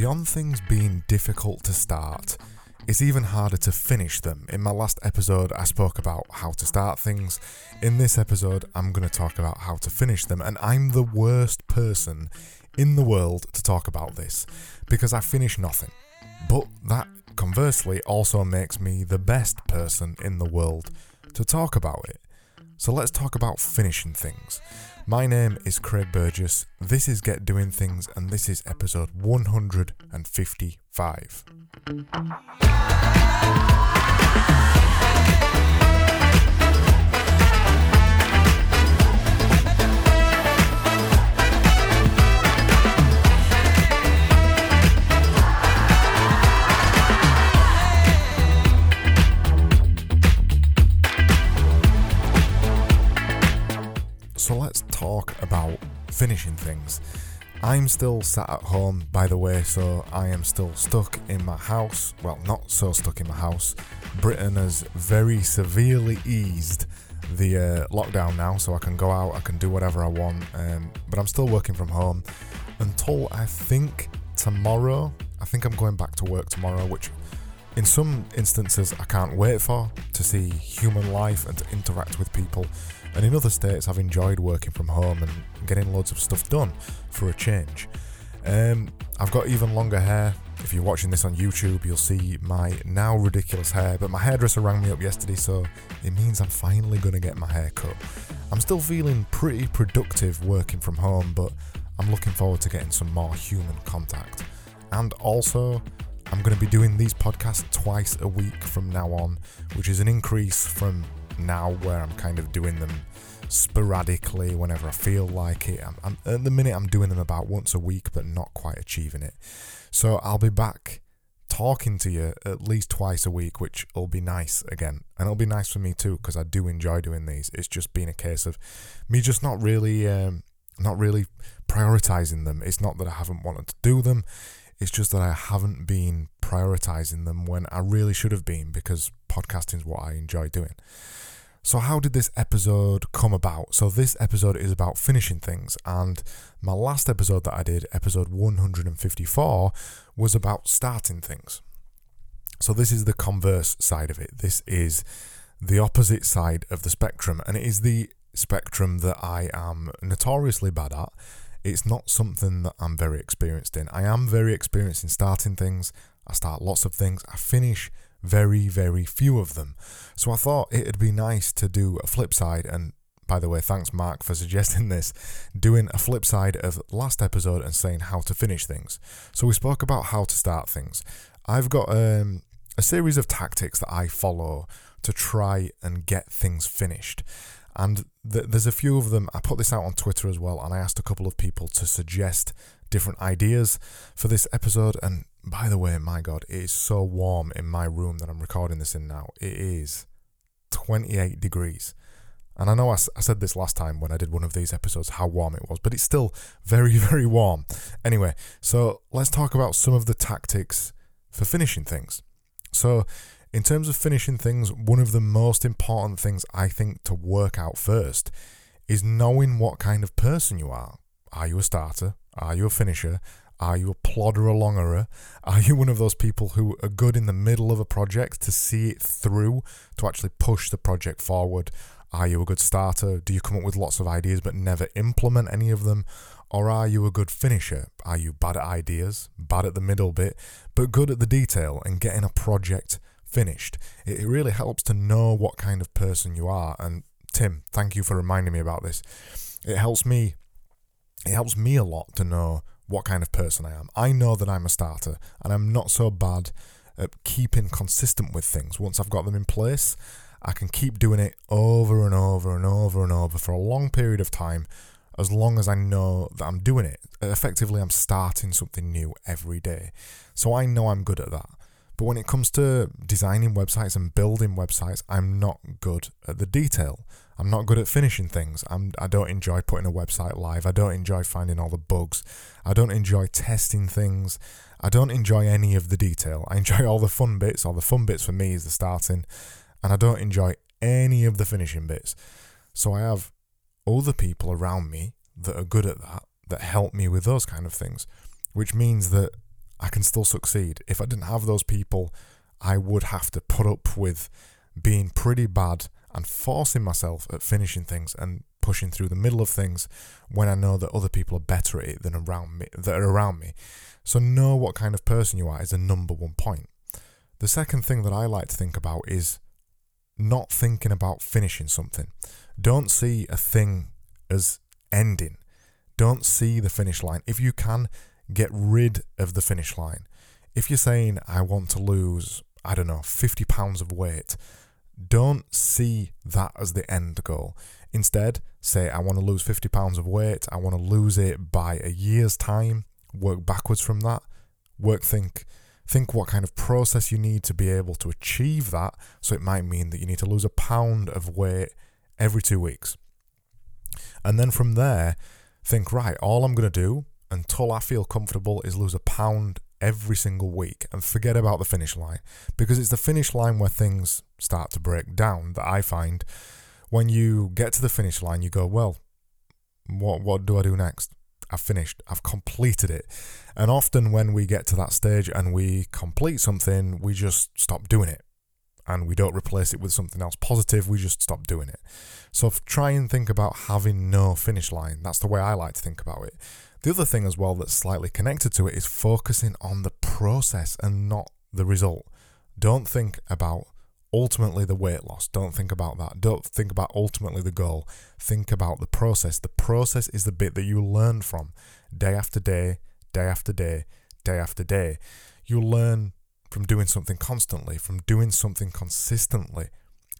Beyond things being difficult to start, it's even harder to finish them. In my last episode, I spoke about how to start things. In this episode, I'm going to talk about how to finish them, and I'm the worst person in the world to talk about this because I finish nothing. But that, conversely, also makes me the best person in the world to talk about it. So let's talk about finishing things. My name is Craig Burgess. This is Get Doing Things, and this is episode 155. I'm still sat at home, by the way, so I am still stuck in my house. Well, not so stuck in my house. Britain has very severely eased the uh, lockdown now, so I can go out, I can do whatever I want, um, but I'm still working from home until I think tomorrow. I think I'm going back to work tomorrow, which in some instances I can't wait for to see human life and to interact with people. And in other states, I've enjoyed working from home and getting loads of stuff done for a change. Um, I've got even longer hair. If you're watching this on YouTube, you'll see my now ridiculous hair. But my hairdresser rang me up yesterday, so it means I'm finally going to get my hair cut. I'm still feeling pretty productive working from home, but I'm looking forward to getting some more human contact. And also, I'm going to be doing these podcasts twice a week from now on, which is an increase from now where I'm kind of doing them sporadically whenever I feel like it. I'm, I'm, at the minute, I'm doing them about once a week, but not quite achieving it. So I'll be back talking to you at least twice a week, which will be nice again. And it'll be nice for me too, because I do enjoy doing these. It's just been a case of me just not really, um, not really prioritizing them. It's not that I haven't wanted to do them. It's just that I haven't been prioritizing them when I really should have been because podcasting is what I enjoy doing. So, how did this episode come about? So, this episode is about finishing things, and my last episode that I did, episode 154, was about starting things. So, this is the converse side of it. This is the opposite side of the spectrum, and it is the spectrum that I am notoriously bad at. It's not something that I'm very experienced in. I am very experienced in starting things. I start lots of things. I finish very, very few of them. So I thought it'd be nice to do a flip side. And by the way, thanks, Mark, for suggesting this. Doing a flip side of last episode and saying how to finish things. So we spoke about how to start things. I've got um, a series of tactics that I follow to try and get things finished. And th- there's a few of them. I put this out on Twitter as well, and I asked a couple of people to suggest different ideas for this episode. And by the way, my God, it is so warm in my room that I'm recording this in now. It is 28 degrees. And I know I, I, said this last time when I did one of these episodes how warm it was, but it's still very, very warm. Anyway, so let's talk about some of the tactics for finishing things. So, in terms of finishing things, one of the most important things I think to work out first is knowing what kind of person you are. Are you a starter? Are you a finisher? Are you a plodder alongerer? Are you one of those people who are good in the middle of a project to see it through, to actually push the project forward? Are you a good starter? Do you come up with lots of ideas but never implement any of them? Or are you a good finisher? Are you bad at ideas, bad at the middle bit, but good at the detail and getting a project finished? It really helps to know what kind of person you are. And Tim, thank you for reminding me about this. It helps me it helps me a lot to know what kind of person I am. I know that I'm a starter and I'm not so bad at keeping consistent with things. Once I've got them in place, I can keep doing it over and over and over and over for a long period of time as long as I know that I'm doing it. Effectively, I'm starting something new every day. So I know I'm good at that. But when it comes to designing websites and building websites, I'm not good at the detail. I'm not good at finishing things. I'm, I don't enjoy putting a website live. I don't enjoy finding all the bugs. I don't enjoy testing things. I don't enjoy any of the detail. I enjoy all the fun bits. All the fun bits for me is the starting, and I don't enjoy any of the finishing bits. So I have other people around me that are good at that, that help me with those kind of things, which means that I can still succeed. If I didn't have those people, I would have to put up with being pretty bad and forcing myself at finishing things and pushing through the middle of things when I know that other people are better at it than around me that are around me. So know what kind of person you are is the number one point. The second thing that I like to think about is not thinking about finishing something. Don't see a thing as ending. Don't see the finish line. If you can, get rid of the finish line. If you're saying, I want to lose, I don't know, 50 pounds of weight, don't see that as the end goal. Instead, say, I want to lose 50 pounds of weight, I want to lose it by a year's time, work backwards from that, work, think, think what kind of process you need to be able to achieve that. So it might mean that you need to lose a pound of weight every two weeks. And then from there, think, right, all I'm going to do until I feel comfortable is lose a pound every single week and forget about the finish line. Because it's the finish line where things start to break down that I find when you get to the finish line you go well what what do I do next? I've finished. I've completed it. And often when we get to that stage and we complete something we just stop doing it. And we don't replace it with something else positive we just stop doing it. So try and think about having no finish line. That's the way I like to think about it the other thing as well that's slightly connected to it is focusing on the process and not the result. Don't think about ultimately the weight loss. Don't think about that. Don't think about ultimately the goal. Think about the process. The process is the bit that you learn from day after day, day after day, day after day. You learn from doing something constantly, from doing something consistently.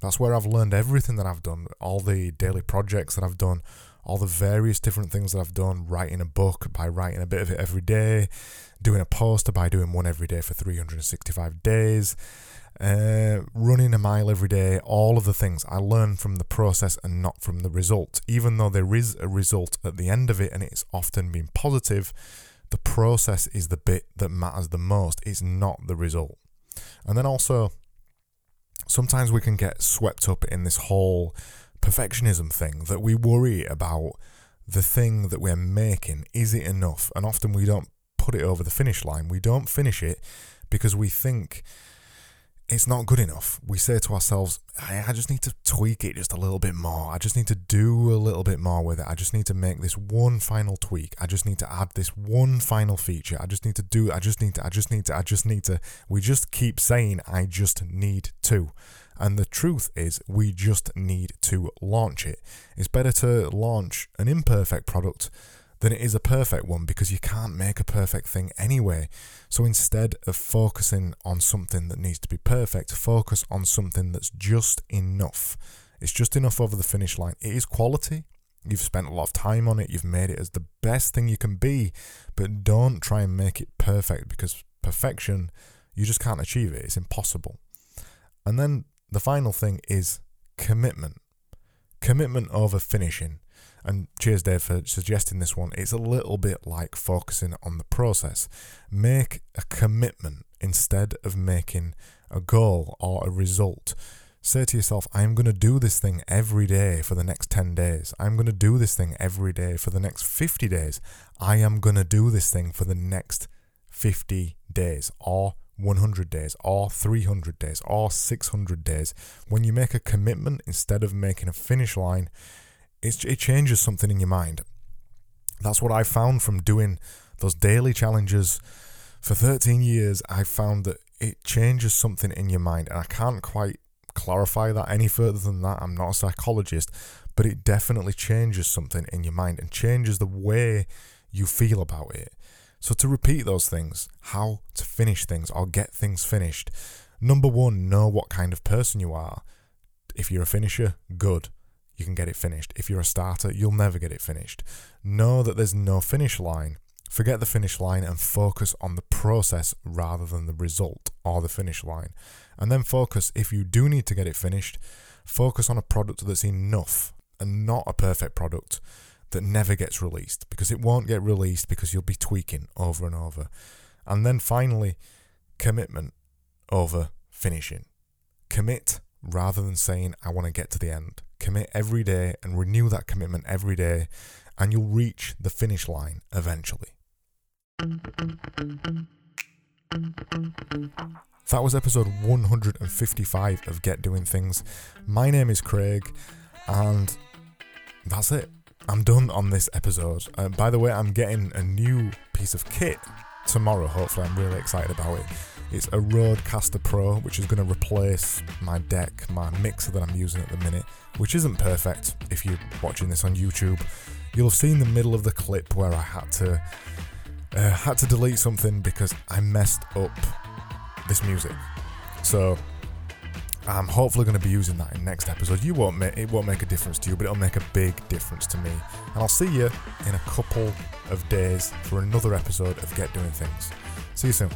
That's where I've learned everything that I've done, all the daily projects that I've done, all the various different things that I've done, writing a book by writing a bit of it every day, doing a poster by doing one every day for 365 days, uh, running a mile every day, all of the things. I learn from the process and not from the result. Even though there is a result at the end of it and it's often been positive, the process is the bit that matters the most. It's not the result. And then also, sometimes we can get swept up in this whole perfectionism thing that we worry about the thing that we're making is it enough? And often we don't put it over the finish line. We don't finish it because we think it's not good enough. We say to ourselves I, just need to tweak it just a little bit more. I just need to do a little bit more with it. I just need to make this one final tweak. I just need to add this one final feature. I just need to do i just need to i just need to i just need to. We just keep saying i just need to and the truth is, we just need to launch it. It's better to launch an imperfect product than it is a perfect one because you can't make a perfect thing anyway. So instead of focusing on something that needs to be perfect, focus on something that's just enough. It's just enough over the finish line. It is quality. You've spent a lot of time on it. You've made it as the best thing you can be, but don't try and make it perfect because perfection, you just can't achieve it. It's impossible. And then the final thing is commitment. Commitment over finishing. And cheers, Dave, for suggesting this one. It's a little bit like focusing on the process. Make a commitment instead of making a goal or a result. Say to yourself, I'm going to do this thing every day for the next 10 days. I'm going to do this thing every day for the next 50 days. I am going to do this thing for the next 50 days or 100 days or 300 days or 600 days. When you make a commitment instead of making a finish line, it, changes something in your mind. That's what I found from doing those daily challenges for 13 years. I found that it changes something in your mind, and I can't quite clarify that any further than that. I'm not a psychologist, but it definitely changes something in your mind and changes the way you feel about it. So, to repeat those things, how to finish things or get things finished. Number one, know what kind of person you are. If you're a finisher, good, you can get it finished. If you're a starter, you'll never get it finished. Know that there's no finish line. Forget the finish line and focus on the process rather than the result or the finish line. And then focus, if you do need to get it finished, focus on a product that's enough and not a perfect product that never gets released because it won't get released because you'll be tweaking over and over. And then finally, commitment over finishing. Commit rather than saying, I want to get to the end. Commit every day and renew that commitment every day, and you'll reach the finish line eventually. That was episode 155 of Get Doing Things. My name is Craig, and that's it. I'm done on this episode. Uh, by the way, I'm getting a new piece of kit tomorrow, hopefully. I'm really excited about it. It's a Rodecaster Pro, which is going to replace my deck, my mixer that I'm using at the minute, which isn't perfect if you're watching this on YouTube. You'll have seen the middle of the clip where I had to uh, had to delete something because I messed up this music. So I'm hopefully going to be using that in next episode. You won't make it won't make a difference to you, but it'll make a big difference to me. And I'll see you in a couple of days for another episode of Get Doing Things. See you soon.